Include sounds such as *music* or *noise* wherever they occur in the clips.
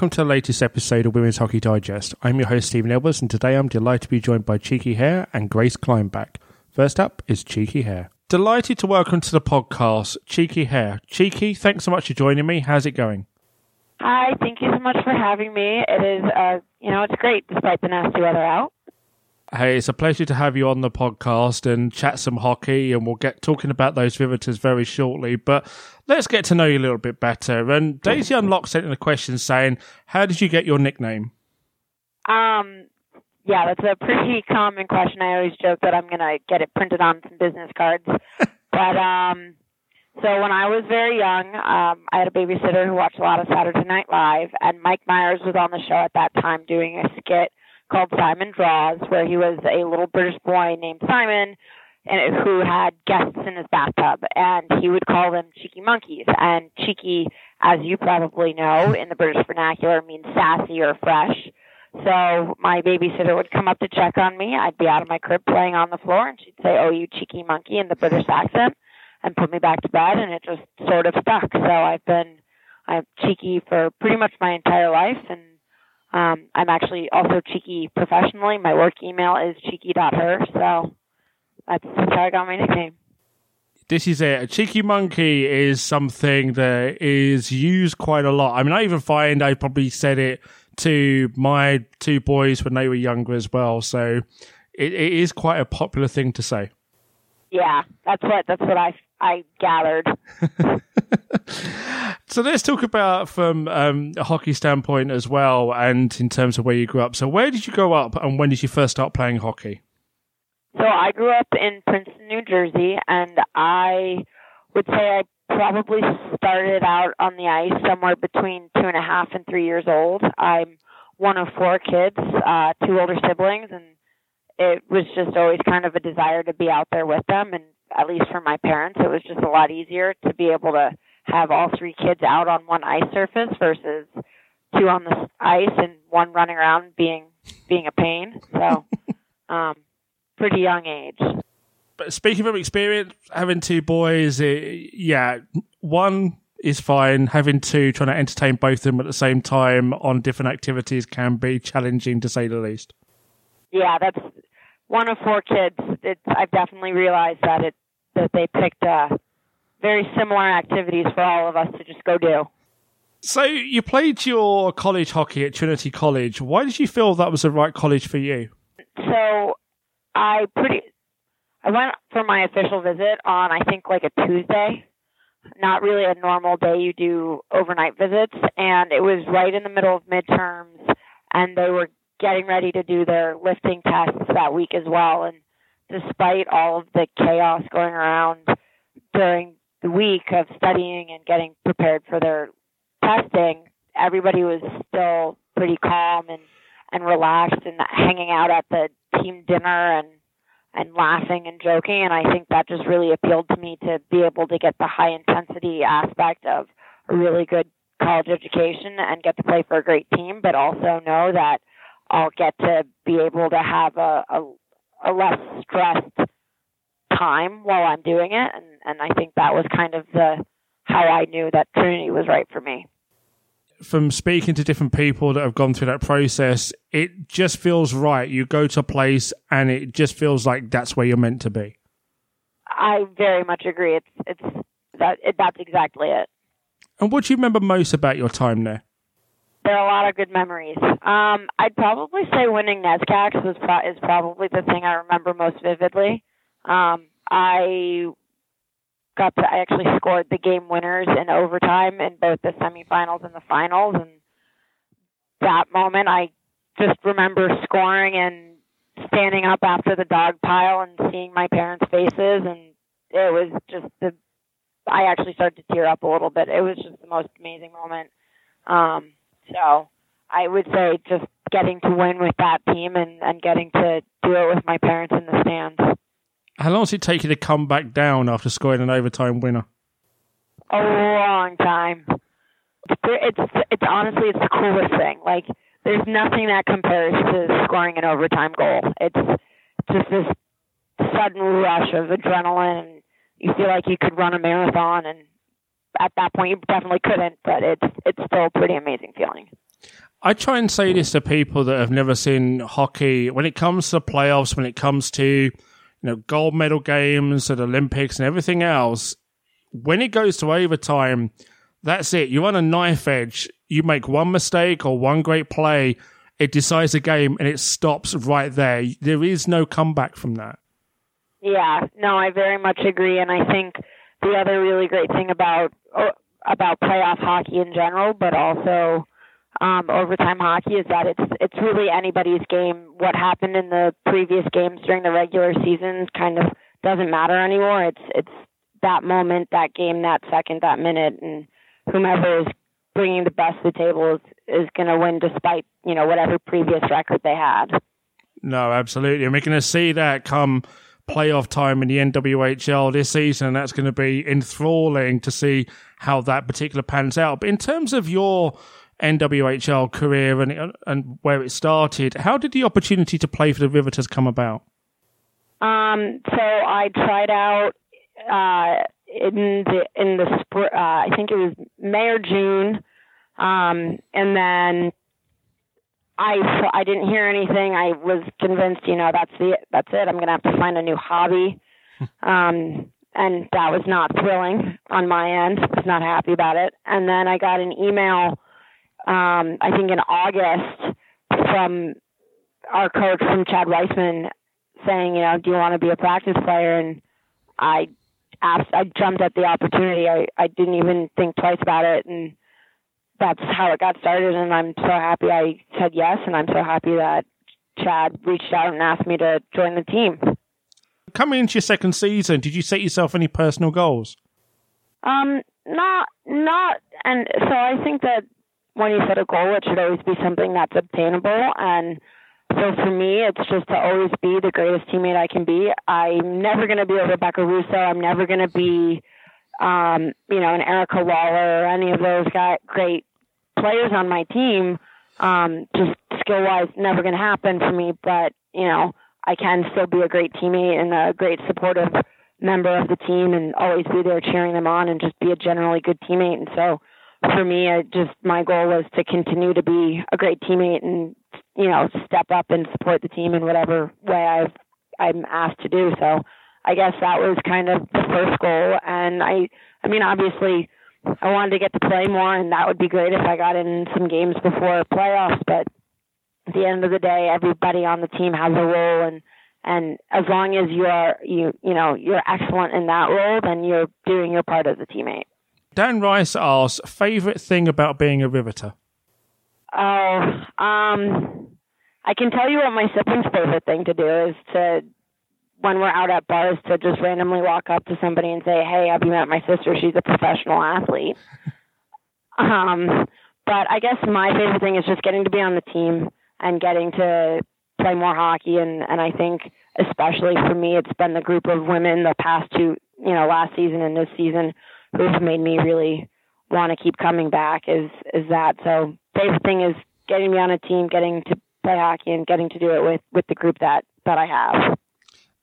Welcome to the latest episode of Women's Hockey Digest. I'm your host, Stephen Edwards, and today I'm delighted to be joined by Cheeky Hair and Grace Kleinbach. First up is Cheeky Hair. Delighted to welcome to the podcast Cheeky Hair. Cheeky, thanks so much for joining me. How's it going? Hi, thank you so much for having me. It is, uh, you know, it's great despite the nasty weather out. Hey, it's a pleasure to have you on the podcast and chat some hockey, and we'll get talking about those Riveters very shortly. But let's get to know you a little bit better. And Daisy Unlock sent in a question saying, "How did you get your nickname?" Um, yeah, that's a pretty common question. I always joke that I'm gonna get it printed on some business cards. *laughs* but um, so when I was very young, um, I had a babysitter who watched a lot of Saturday Night Live, and Mike Myers was on the show at that time doing a skit called Simon Draws, where he was a little British boy named Simon and who had guests in his bathtub, and he would call them cheeky monkeys. And cheeky, as you probably know, in the British vernacular means sassy or fresh. So my babysitter would come up to check on me. I'd be out of my crib playing on the floor, and she'd say, "Oh, you cheeky monkey," in the British accent, and put me back to bed. And it just sort of stuck. So I've been I'm cheeky for pretty much my entire life, and um, I'm actually also cheeky professionally. My work email is cheeky.her, so that's, how I got my nickname. This is it. A cheeky monkey is something that is used quite a lot. I mean, I even find I probably said it to my two boys when they were younger as well. So it, it is quite a popular thing to say. Yeah, that's what that's what I I gathered. *laughs* so let's talk about from um, a hockey standpoint as well, and in terms of where you grew up. So where did you grow up, and when did you first start playing hockey? So I grew up in Princeton, New Jersey, and I would say I probably started out on the ice somewhere between two and a half and three years old. I'm one of four kids, uh, two older siblings, and it was just always kind of a desire to be out there with them. And at least for my parents, it was just a lot easier to be able to have all three kids out on one ice surface versus two on the ice and one running around being being a pain. So, *laughs* um, pretty young age. But speaking from experience, having two boys, it, yeah, one is fine. Having two, trying to entertain both of them at the same time on different activities can be challenging to say the least. Yeah, that's one of four kids. It's, I've definitely realized that it that they picked uh, very similar activities for all of us to just go do. So you played your college hockey at Trinity College. Why did you feel that was the right college for you? So I pretty I went for my official visit on I think like a Tuesday. Not really a normal day you do overnight visits and it was right in the middle of midterms and they were getting ready to do their lifting tests that week as well and despite all of the chaos going around during the week of studying and getting prepared for their testing, everybody was still pretty calm and and relaxed and hanging out at the team dinner and and laughing and joking. And I think that just really appealed to me to be able to get the high intensity aspect of a really good college education and get to play for a great team but also know that I'll get to be able to have a, a, a less stressed time while I'm doing it and, and I think that was kind of the how I knew that Trinity was right for me from speaking to different people that have gone through that process, it just feels right. You go to a place and it just feels like that's where you're meant to be. I very much agree. It's it's that it, that's exactly it. And what do you remember most about your time there? There are a lot of good memories. Um, I'd probably say winning NESCACs was pro- is probably the thing I remember most vividly. Um, I got to I actually scored the game winners in overtime in both the semifinals and the finals and that moment I just remember scoring and standing up after the dog pile and seeing my parents' faces and it was just the I actually started to tear up a little bit. It was just the most amazing moment. Um so I would say just getting to win with that team and, and getting to do it with my parents in the stands. How long does it take you to come back down after scoring an overtime winner? A long time. It's it's honestly it's the coolest thing. Like there's nothing that compares to scoring an overtime goal. It's just this sudden rush of adrenaline and you feel like you could run a marathon and at that point you definitely couldn't, but it's it's still a pretty amazing feeling. I try and say this to people that have never seen hockey. When it comes to playoffs, when it comes to you know gold medal games at Olympics and everything else, when it goes to overtime, that's it. You're on a knife edge. You make one mistake or one great play, it decides the game and it stops right there. There is no comeback from that. Yeah, no, I very much agree, and I think the other really great thing about about playoff hockey in general, but also um, overtime hockey, is that it's it's really anybody's game. What happened in the previous games during the regular season kind of doesn't matter anymore. It's it's that moment, that game, that second, that minute, and whomever is bringing the best to the table is, is going to win despite you know whatever previous record they had. No, absolutely, and we're going to see that come playoff time in the NWHL this season. That's going to be enthralling to see how that particular pans out. But in terms of your NWHL career and and where it started, how did the opportunity to play for the Riveters come about? Um, so I tried out uh, in the in the spring. Uh, I think it was May or June, um, and then I I didn't hear anything. I was convinced, you know, that's the that's it. I'm gonna have to find a new hobby, *laughs* um, and that was not thrilling on my end. I was not happy about it. And then I got an email, um, I think in August, from our coach from Chad Wiseman saying, you know, do you want to be a practice player? And I asked, I jumped at the opportunity. I I didn't even think twice about it, and that's how it got started. And I'm so happy I said yes, and I'm so happy that Chad reached out and asked me to join the team. Coming into your second season, did you set yourself any personal goals? Um, not, not, and so I think that when you set a goal, it should always be something that's obtainable. And so for me, it's just to always be the greatest teammate I can be. I'm never going to be a Rebecca Russo. I'm never going to be, um, you know, an Erica Waller or any of those guy, great players on my team, um, just skill wise, never going to happen for me. But you know, I can still be a great teammate and a great supportive member of the team, and always be there cheering them on, and just be a generally good teammate. And so, for me, I just my goal was to continue to be a great teammate and you know step up and support the team in whatever way I've I'm asked to do. So. I guess that was kind of the first goal, and I, I mean, obviously, I wanted to get to play more, and that would be great if I got in some games before playoffs. But at the end of the day, everybody on the team has a role, and and as long as you are you you know you're excellent in that role, then you're doing your part as a teammate. Dan Rice asks, favorite thing about being a riveter? Oh, um, I can tell you what my siblings' favorite thing to do is to when we're out at bars to just randomly walk up to somebody and say, "Hey, have you met my sister? She's a professional athlete." *laughs* um, but I guess my favorite thing is just getting to be on the team and getting to play more hockey, and and I think especially for me, it's been the group of women the past two, you know, last season and this season who've made me really want to keep coming back. Is is that so? Favorite thing is getting me on a team, getting to play hockey, and getting to do it with with the group that that I have.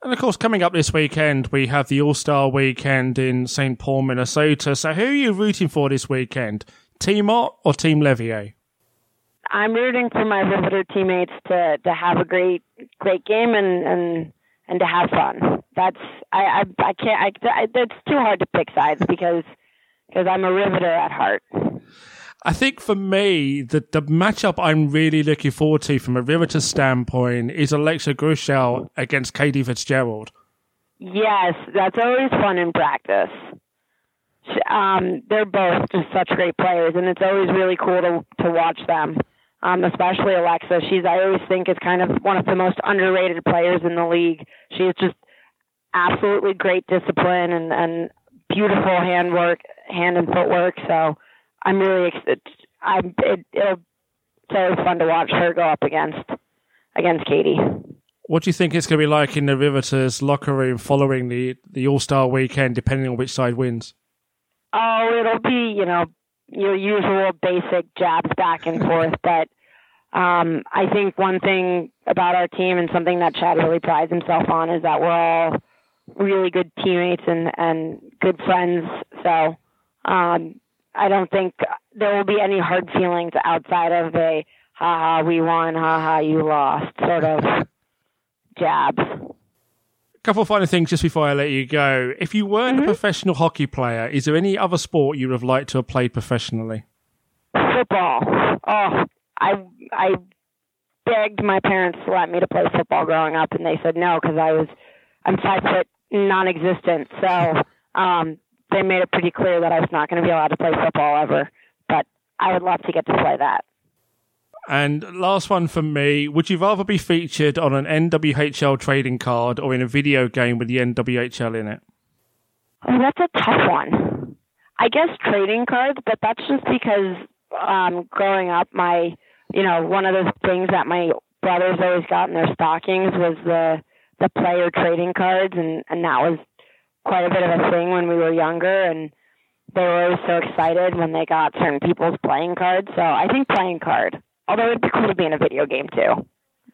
And of course, coming up this weekend, we have the All Star Weekend in St. Paul, Minnesota. So, who are you rooting for this weekend? Team Ott or Team Levier? I'm rooting for my Riveter teammates to to have a great great game and and and to have fun. That's I I, I can't I, I it's too hard to pick sides because because I'm a Riveter at heart. I think for me, the, the matchup I'm really looking forward to from a Riveter standpoint is Alexa Gruschow against Katie Fitzgerald. Yes, that's always fun in practice. Um, they're both just such great players, and it's always really cool to to watch them. Um, especially Alexa. She's I always think is kind of one of the most underrated players in the league. She is just absolutely great discipline and and beautiful handwork, hand and footwork. So I'm really excited. I'm it, it'll so fun to watch her go up against against Katie. What do you think it's going to be like in the Riveters locker room following the the All Star weekend, depending on which side wins? Oh, it'll be you know your usual basic jabs back and forth, *laughs* but um, I think one thing about our team and something that Chad really prides himself on is that we're all really good teammates and and good friends. So um, I don't think there will be any hard feelings outside of a ha ha, we won, ha ha, you lost sort of *laughs* jabs. A couple of final things just before I let you go. If you weren't Mm-hmm. a professional hockey player, is there any other sport you would have liked to have played professionally? Football. Oh, I I begged my parents to let me to play football growing up, and they said no because I was I'm five foot non-existent. So *laughs* um, they made it pretty clear that I was not going to be allowed to play football ever. But I would love to get to play that. And last one from me. Would you rather be featured on an NWHL trading card or in a video game with the NWHL in it? Oh, that's a tough one. I guess trading cards, but that's just because um growing up my you know, one of the things that my brothers always got in their stockings was the the player trading cards and, and that was quite a bit of a thing when we were younger and they were always so excited when they got certain people's playing cards. So I think playing card. Although it'd be cool to be in a video game too.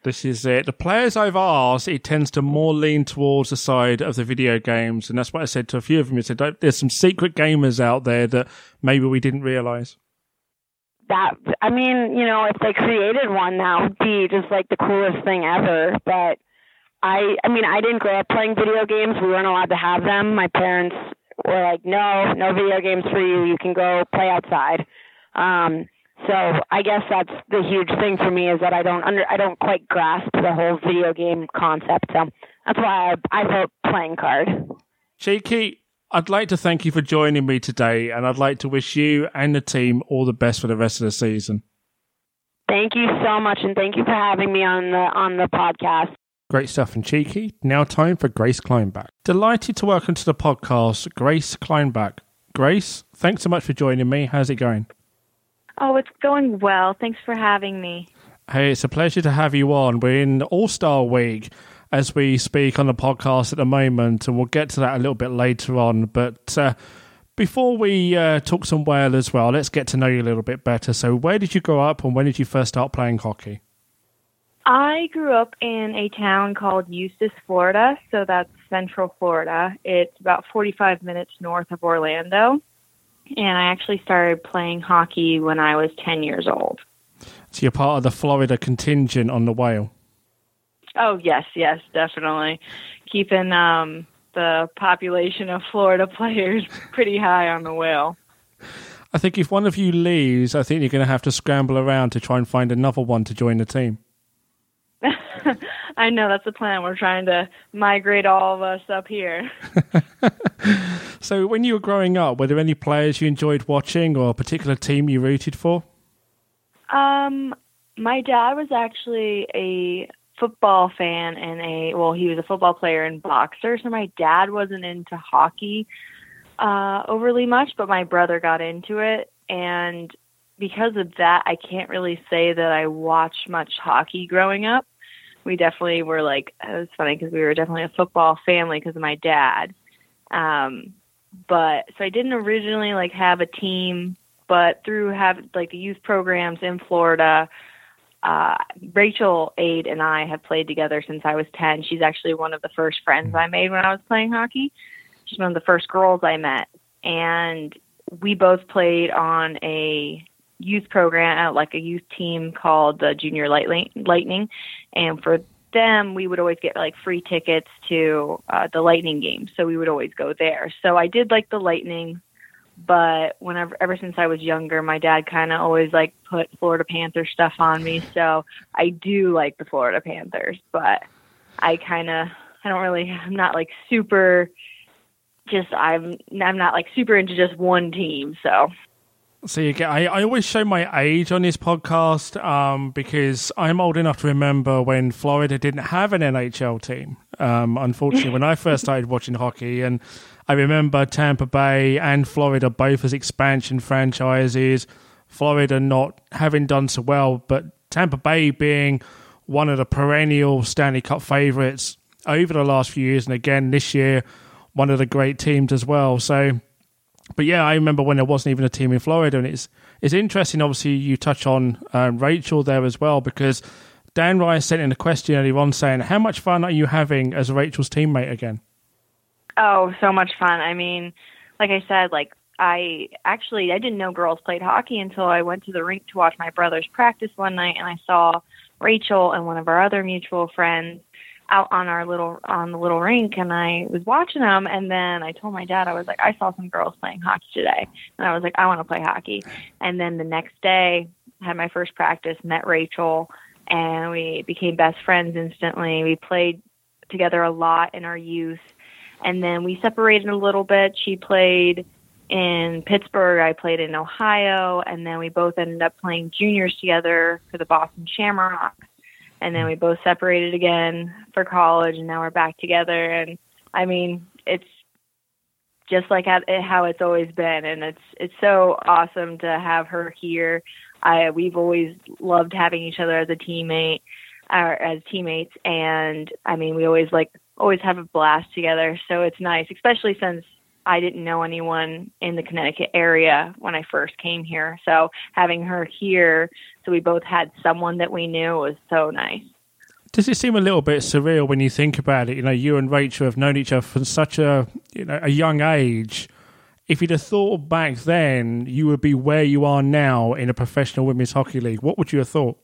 This is it. The players I've asked, it tends to more lean towards the side of the video games. And that's what I said to a few of them. I said, there's some secret gamers out there that maybe we didn't realize. that I mean, you know, if they created one, that would be just like the coolest thing ever. But I, I mean, I didn't grow up playing video games. We weren't allowed to have them. My parents were like, "No, no video games for you. You can go play outside." Um, so I guess that's the huge thing for me is that I don't under, I don't quite grasp the whole video game concept. So that's why I, I vote playing card. Cheeky, I'd like to thank you for joining me today. And I'd like to wish you and the team all the best for the rest of the season. Thank you so much, and thank you for having me on the on the podcast. Great stuff and Cheeky. Now time for Grace Kleinbach. Delighted to welcome to the podcast Grace Kleinbach. Grace, thanks so much for joining me. How's it going? Oh, it's going well. Thanks for having me. Hey, it's a pleasure to have you on. We're in All Star Week as we speak on the podcast at the moment, and we'll get to that a little bit later on. But uh, before we uh, talk some whale as well, let's get to know you a little bit better. So, where did you grow up, and when did you first start playing hockey? I grew up in a town called Eustis, Florida, so that's central Florida. It's about 45 minutes north of Orlando. And I actually started playing hockey when I was 10 years old. So, you're part of the Florida contingent on the whale. Oh, yes, yes, definitely. Keeping um, the population of Florida *laughs* players pretty high on the whale. I think if one of you leaves, I think you're going to have to scramble around to try and find another one to join the team. I know that's the plan. We're trying to migrate all of us up here. *laughs* So, when you were growing up, were there any players you enjoyed watching or a particular team you rooted for? Um, my dad was actually a football fan and a well, he was a football player and boxer. So my dad wasn't into hockey uh, overly much, but my brother got into it, and because of that, I can't really say that I watched much hockey growing up. We definitely were like it was funny because we were definitely a football family because of my dad. Um, but so I didn't originally like have a team but through have like the youth programs in Florida, uh, Rachel Aid and I have played together since I was 10. She's actually one of the first friends I made when I was playing hockey. She's one of the first girls I met. And we both played on a youth program, uh, like a youth team called the Junior Lightning. And for them, we would always get like free tickets to uh, the Lightning games. So we would always go there. So I did like the Lightning but whenever ever since I was younger, my dad kind of always like put Florida Panther stuff on me, so I do like the Florida Panthers, but I kind of I don't really I'm not like super just I'm I'm not like super into just one team, so So you get, I, I always show my age on this podcast um, because I'm old enough to remember when Florida didn't have an NHL team. Um, unfortunately, when I *laughs* first started watching hockey, and I remember Tampa Bay and Florida both as expansion franchises. Florida not having done so well, but Tampa Bay being one of the perennial Stanley Cup favorites over the last few years, and again this year, one of the great teams as well. So but yeah, I remember when there wasn't even a team in Florida, and it's it's interesting. Obviously, you touch on um, Rachel there as well because Dan Rice sent in a question earlier on saying, "How much fun are you having as Rachel's teammate again?" oh, so much fun. I mean, like I said, like I actually I didn't know girls played hockey until I went to the rink to watch my brothers practice one night, and I saw Rachel and one of our other mutual friends out on our little on the little rink and I was watching them and then I told my dad I was like I saw some girls playing hockey today. And I was like I want to play hockey. And then the next day had my first practice met Rachel and we became best friends instantly. We played together a lot in our youth and then we separated a little bit. She played in Pittsburgh I played in Ohio and then we both ended up playing juniors together for the Boston Shamrocks and then hmm. we both separated again for college and now we're back together. And i mean it's just like how it's always been and it's it's so awesome to have her here. I we've always loved having each other as a teammate or as teammates and i mean we always like always have a blast together. So it's nice especially since I didn't know anyone in the Connecticut area when I first came here. So having her here, so we both had someone that we knew was so nice. Does it seem a little bit surreal when you think about it? You know, you and Rachel have known each other from such a you know a young age. If you'd have thought back then, you would be where you are now in a professional women's hockey league. What would you have thought?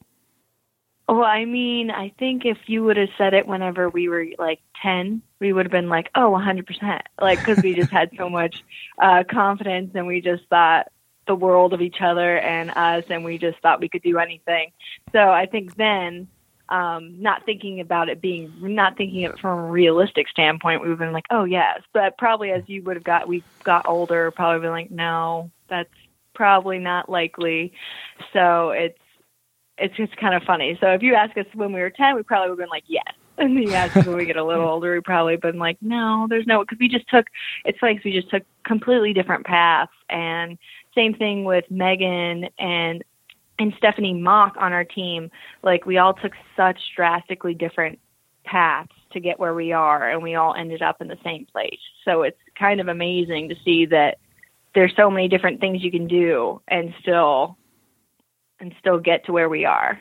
Well, I mean, I think if you would have said it whenever we were like 10, we would have been like, oh, 100%. Like, because we just had so *laughs* much uh, confidence and we just thought the world of each other and us, and we just thought we could do anything. So I think then, um, not thinking about it being, not thinking of it from a realistic standpoint, we would have been like, oh, yes. But probably as you would have got, we got older, probably been like, no, that's probably not likely. So it's, it's just kind of funny. So if you ask us when we were 10, we probably would have been like, yes. *laughs* And then you ask us when we get a little older, we probably been like, no, there's no, because we just took, it's like we just took completely different paths. And same thing with Megan and, and Stephanie Mock on our team. Like we all took such drastically different paths to get where we are and we all ended up in the same place. So it's kind of amazing to see that there's so many different things you can do and still and still get to where we are.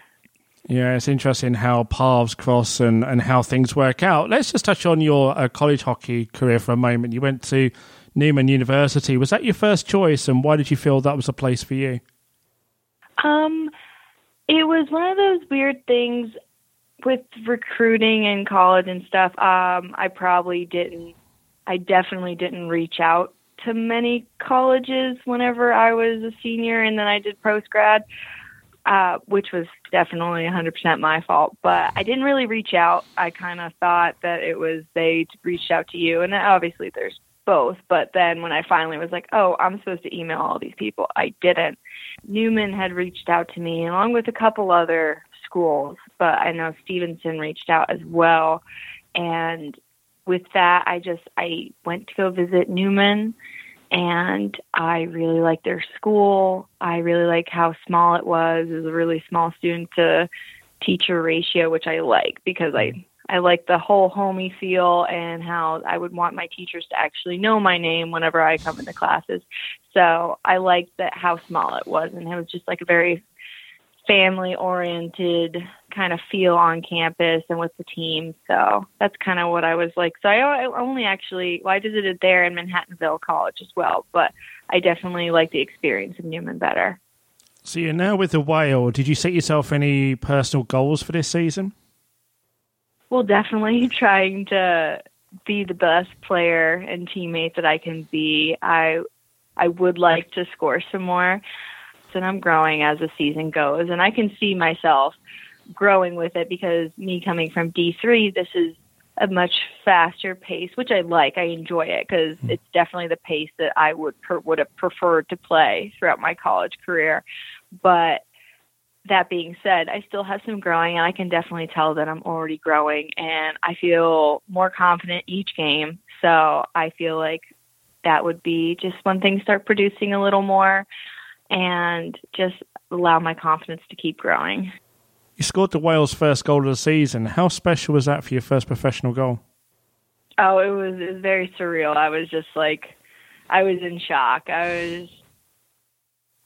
Yeah, it's interesting how paths cross and, and how things work out. Let's just touch on your uh, college hockey career for a moment. You went to Neumann University. Was that your first choice, and why did you feel that was a place for you? Um, it was one of those weird things with recruiting in college and stuff. Um, I probably didn't. I definitely didn't reach out to many colleges whenever I was a senior, and then I did post grad uh, which was definitely 100% my fault. But I didn't really reach out. I kind of thought that it was they reached out to you, and obviously there's both. But then when I finally was like, oh, I'm supposed to email all these people, I didn't. Neumann had reached out to me along with a couple other schools, but I know Stevenson reached out as well. And with that, I just I went to go visit Neumann and I really like their school. I really like how small it was. It was a really small student to teacher ratio, which I like because I I like the whole homey feel and how I would want my teachers to actually know my name whenever I come into classes. So I liked that how small it was, and it was just like a very family oriented kind of feel on campus and with the team. So that's kind of what I was like. So I, I only actually, well, I visited there in Manhattanville College as well, but I definitely like the experience of Neumann better. So you're now with the Whale. Did you set yourself any personal goals for this season? Well, definitely *laughs* trying to be the best player and teammate that I can be. I I would like to score some more and I'm growing as the season goes. And I can see myself growing with it because me coming from D3, this is a much faster pace, which I like. I enjoy it because mm-hmm. it's definitely the pace that I would per- would have preferred to play throughout my college career. But that being said, I still have some growing, and I can definitely tell that I'm already growing, and I feel more confident each game. So I feel like that would be just when things start producing a little more and just allow my confidence to keep growing. You scored the Whale's first goal of the season. How special was that for your first professional goal? Oh, it was, it was very surreal. I was just like, I was in shock. I was.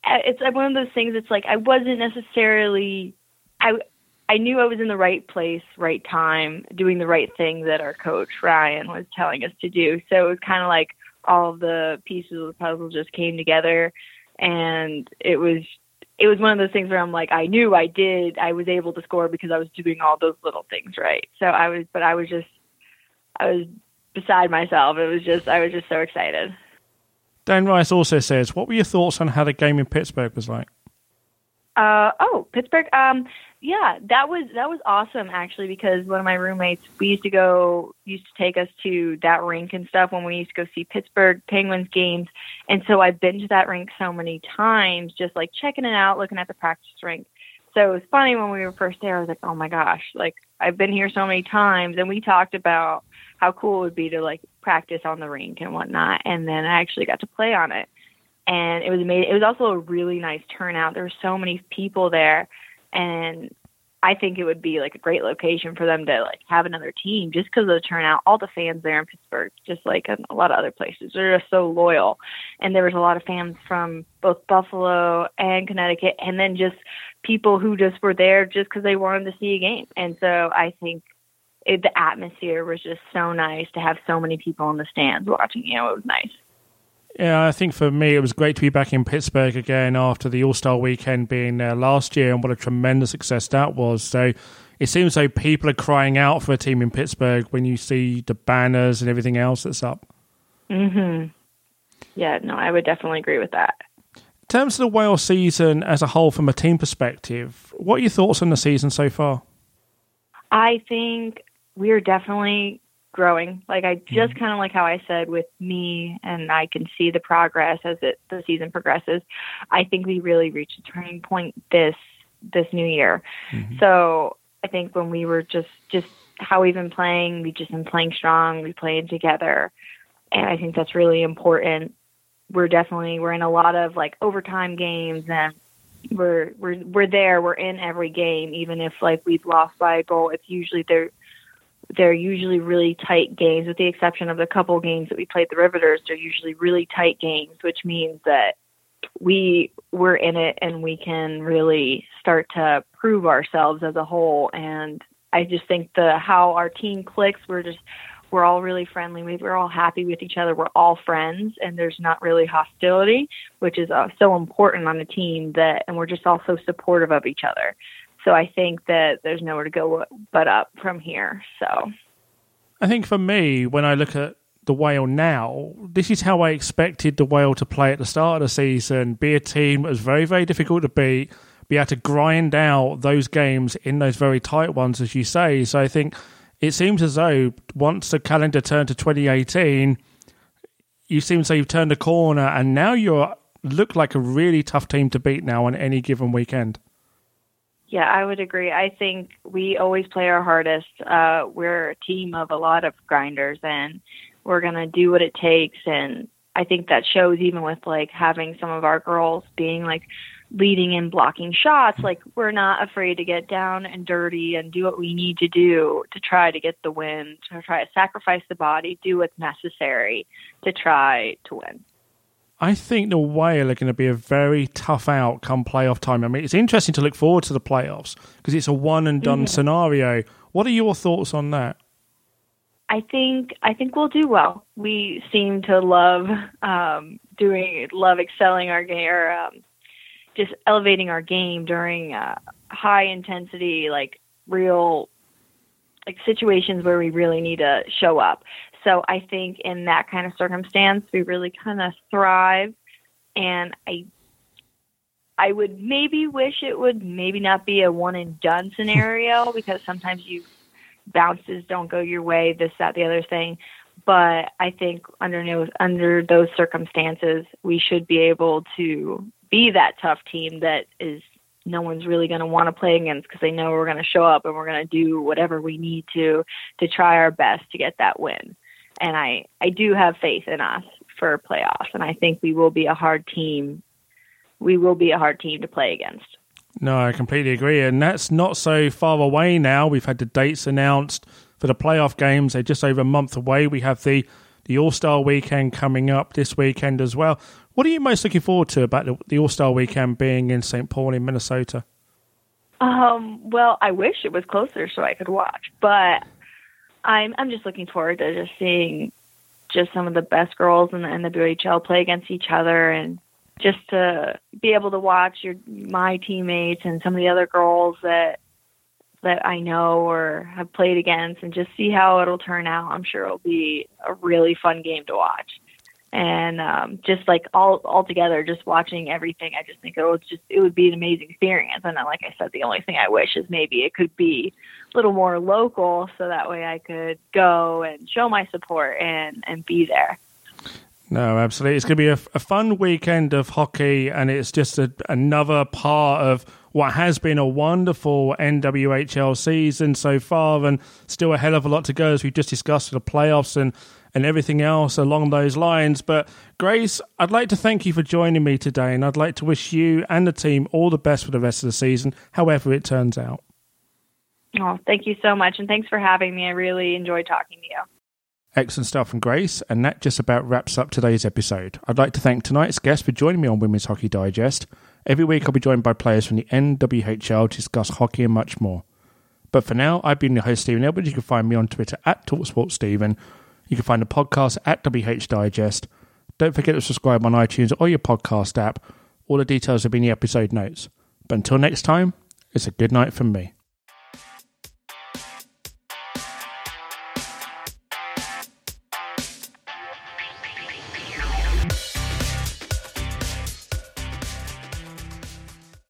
It's uh, one of those things. It's like I wasn't necessarily. I I knew I was in the right place, right time, doing the right thing that our coach Ryan was telling us to do. So it was kind of like all the pieces of the puzzle just came together, and it was it was one of those things where I'm like, I knew I did, I was able to score because I was doing all those little things right. So I was, but I was just, I was beside myself. It was just, I was just so excited. Dan Rice also says, "What were your thoughts on how the game in Pittsburgh was like?" Uh, oh, Pittsburgh. Um, yeah, that was that was awesome actually because one of my roommates we used to go used to take us to that rink and stuff when we used to go see Pittsburgh Penguins games, and so I've been to that rink so many times, just like checking it out, looking at the practice rink. So it was funny when we were first there. I was like, oh my gosh, like I've been here so many times, and we talked about how cool it would be to like practice on the rink and whatnot, and then I actually got to play on it, and it was amazing. It was also a really nice turnout. There were so many people there and I think it would be like a great location for them to like have another team just because of the turnout. All the fans there in Pittsburgh, just like in a lot of other places, they're just so loyal. And there was a lot of fans from both Buffalo and Connecticut, and then just people who just were there just because they wanted to see a game. And so I think it, the atmosphere was just so nice to have so many people in the stands watching. You know, it was nice. Yeah, I think for me it was great to be back in Pittsburgh again after the All Star weekend being there last year, and what a tremendous success that was. So it seems like people are crying out for a team in Pittsburgh when you see the banners and everything else that's up. Mhm. Yeah, no, I would definitely agree with that. In terms of the Whale's season as a whole, from a team perspective, what are your thoughts on the season so far? I think we're definitely growing. Like I just Mm-hmm. kind of like how I said with me, and I can see the progress as it the season progresses. I think we really reached a turning point this this new year. Mm-hmm. So I think when we were just just how we've been playing, we've just been playing strong. We played together, and I think that's really important. We're definitely we're in a lot of like overtime games and. We're we're we're there. We're in every game, even if like we've lost by a goal. It's usually they're they're usually really tight games, with the exception of the couple games that we played the Riveters. They're usually really tight games, which means that we we're in it and we can really start to prove ourselves as a whole. And I just think the how our team clicks, we're just we're all really friendly. We- We're all happy with each other. We're all friends, and there's not really hostility, which is uh, so important on a team. That and we're just all so supportive of each other. So I think that there's nowhere to go but up from here. So I think for me, when I look at the Whale now, this is how I expected the Whale to play at the start of the season. Be a team that was very, very difficult to beat. Be able to grind out those games in those very tight ones, as you say. So I think it seems as though once the calendar turned to 2018, you seem to though you've turned a corner, and now you look like a really tough team to beat now on any given weekend. Yeah, I would agree. I think we always play our hardest. Uh, we're a team of a lot of grinders, and we're gonna do what it takes. And I think that shows even with like having some of our girls being like leading and blocking shots. Like we're not afraid to get down and dirty and do what we need to do to try to get the win. To try to sacrifice the body, do what's necessary to try to win. I think the Whale are going to be a very tough out come playoff time. I mean, it's interesting to look forward to the playoffs because it's a one and done scenario. What are your thoughts on that? I think I think we'll do well. We seem to love um, doing, love excelling our game, or um, just elevating our game during uh, high intensity, like real, like situations where we really need to show up. So I think in that kind of circumstance, we really kind of thrive. And I, I would maybe wish it would maybe not be a one and done scenario *laughs* because sometimes you bounces don't go your way, this, that, the other thing. But I think under no, under those circumstances, we should be able to be that tough team that is no one's really going to want to play against because they know we're going to show up and we're going to do whatever we need to to try our best to get that win. And I I do have faith in us for playoffs, and I think we will be a hard team. We will be a hard team to play against. No, I completely agree. And that's not so far away now. We've had the dates announced for the playoff games. They're just over a month away. We have the, the All Star weekend coming up this weekend as well. What are you most looking forward to about the, the All Star weekend being in St. Paul in Minnesota? Um, well, I wish it was closer so I could watch, but I'm I'm just looking forward to just seeing just some of the best girls in the NWHL play against each other and just to be able to watch your my teammates and some of the other girls that that I know or have played against and just see how it'll turn out. I'm sure it'll be a really fun game to watch and um, just like all all together, just watching everything, I just think it would just it would be an amazing experience. And then, like I said, the only thing I wish is maybe it could be a little more local, so that way I could go and show my support and and be there. No, absolutely. It's going to be a, a fun weekend of hockey, and it's just a, another part of what has been a wonderful NWHL season so far, and still a hell of a lot to go, as we just discussed the playoffs and and everything else along those lines. But Grace, I'd like to thank you for joining me today, and I'd like to wish you and the team all the best for the rest of the season, however it turns out. Oh, thank you so much, and thanks for having me. I really enjoyed talking to you. Excellent stuff from Grace, and that just about wraps up today's episode. I'd like to thank tonight's guest for joining me on Women's Hockey Digest. Every week I'll be joined by players from the NWHL to discuss hockey and much more. But for now, I've been your host, Stephen Edwards. You can find me on Twitter at TalkSportStephen you can find the podcast at WH Digest. Don't forget to subscribe on iTunes or your podcast app. All the details have been in the episode notes. But until next time, it's a good night from me.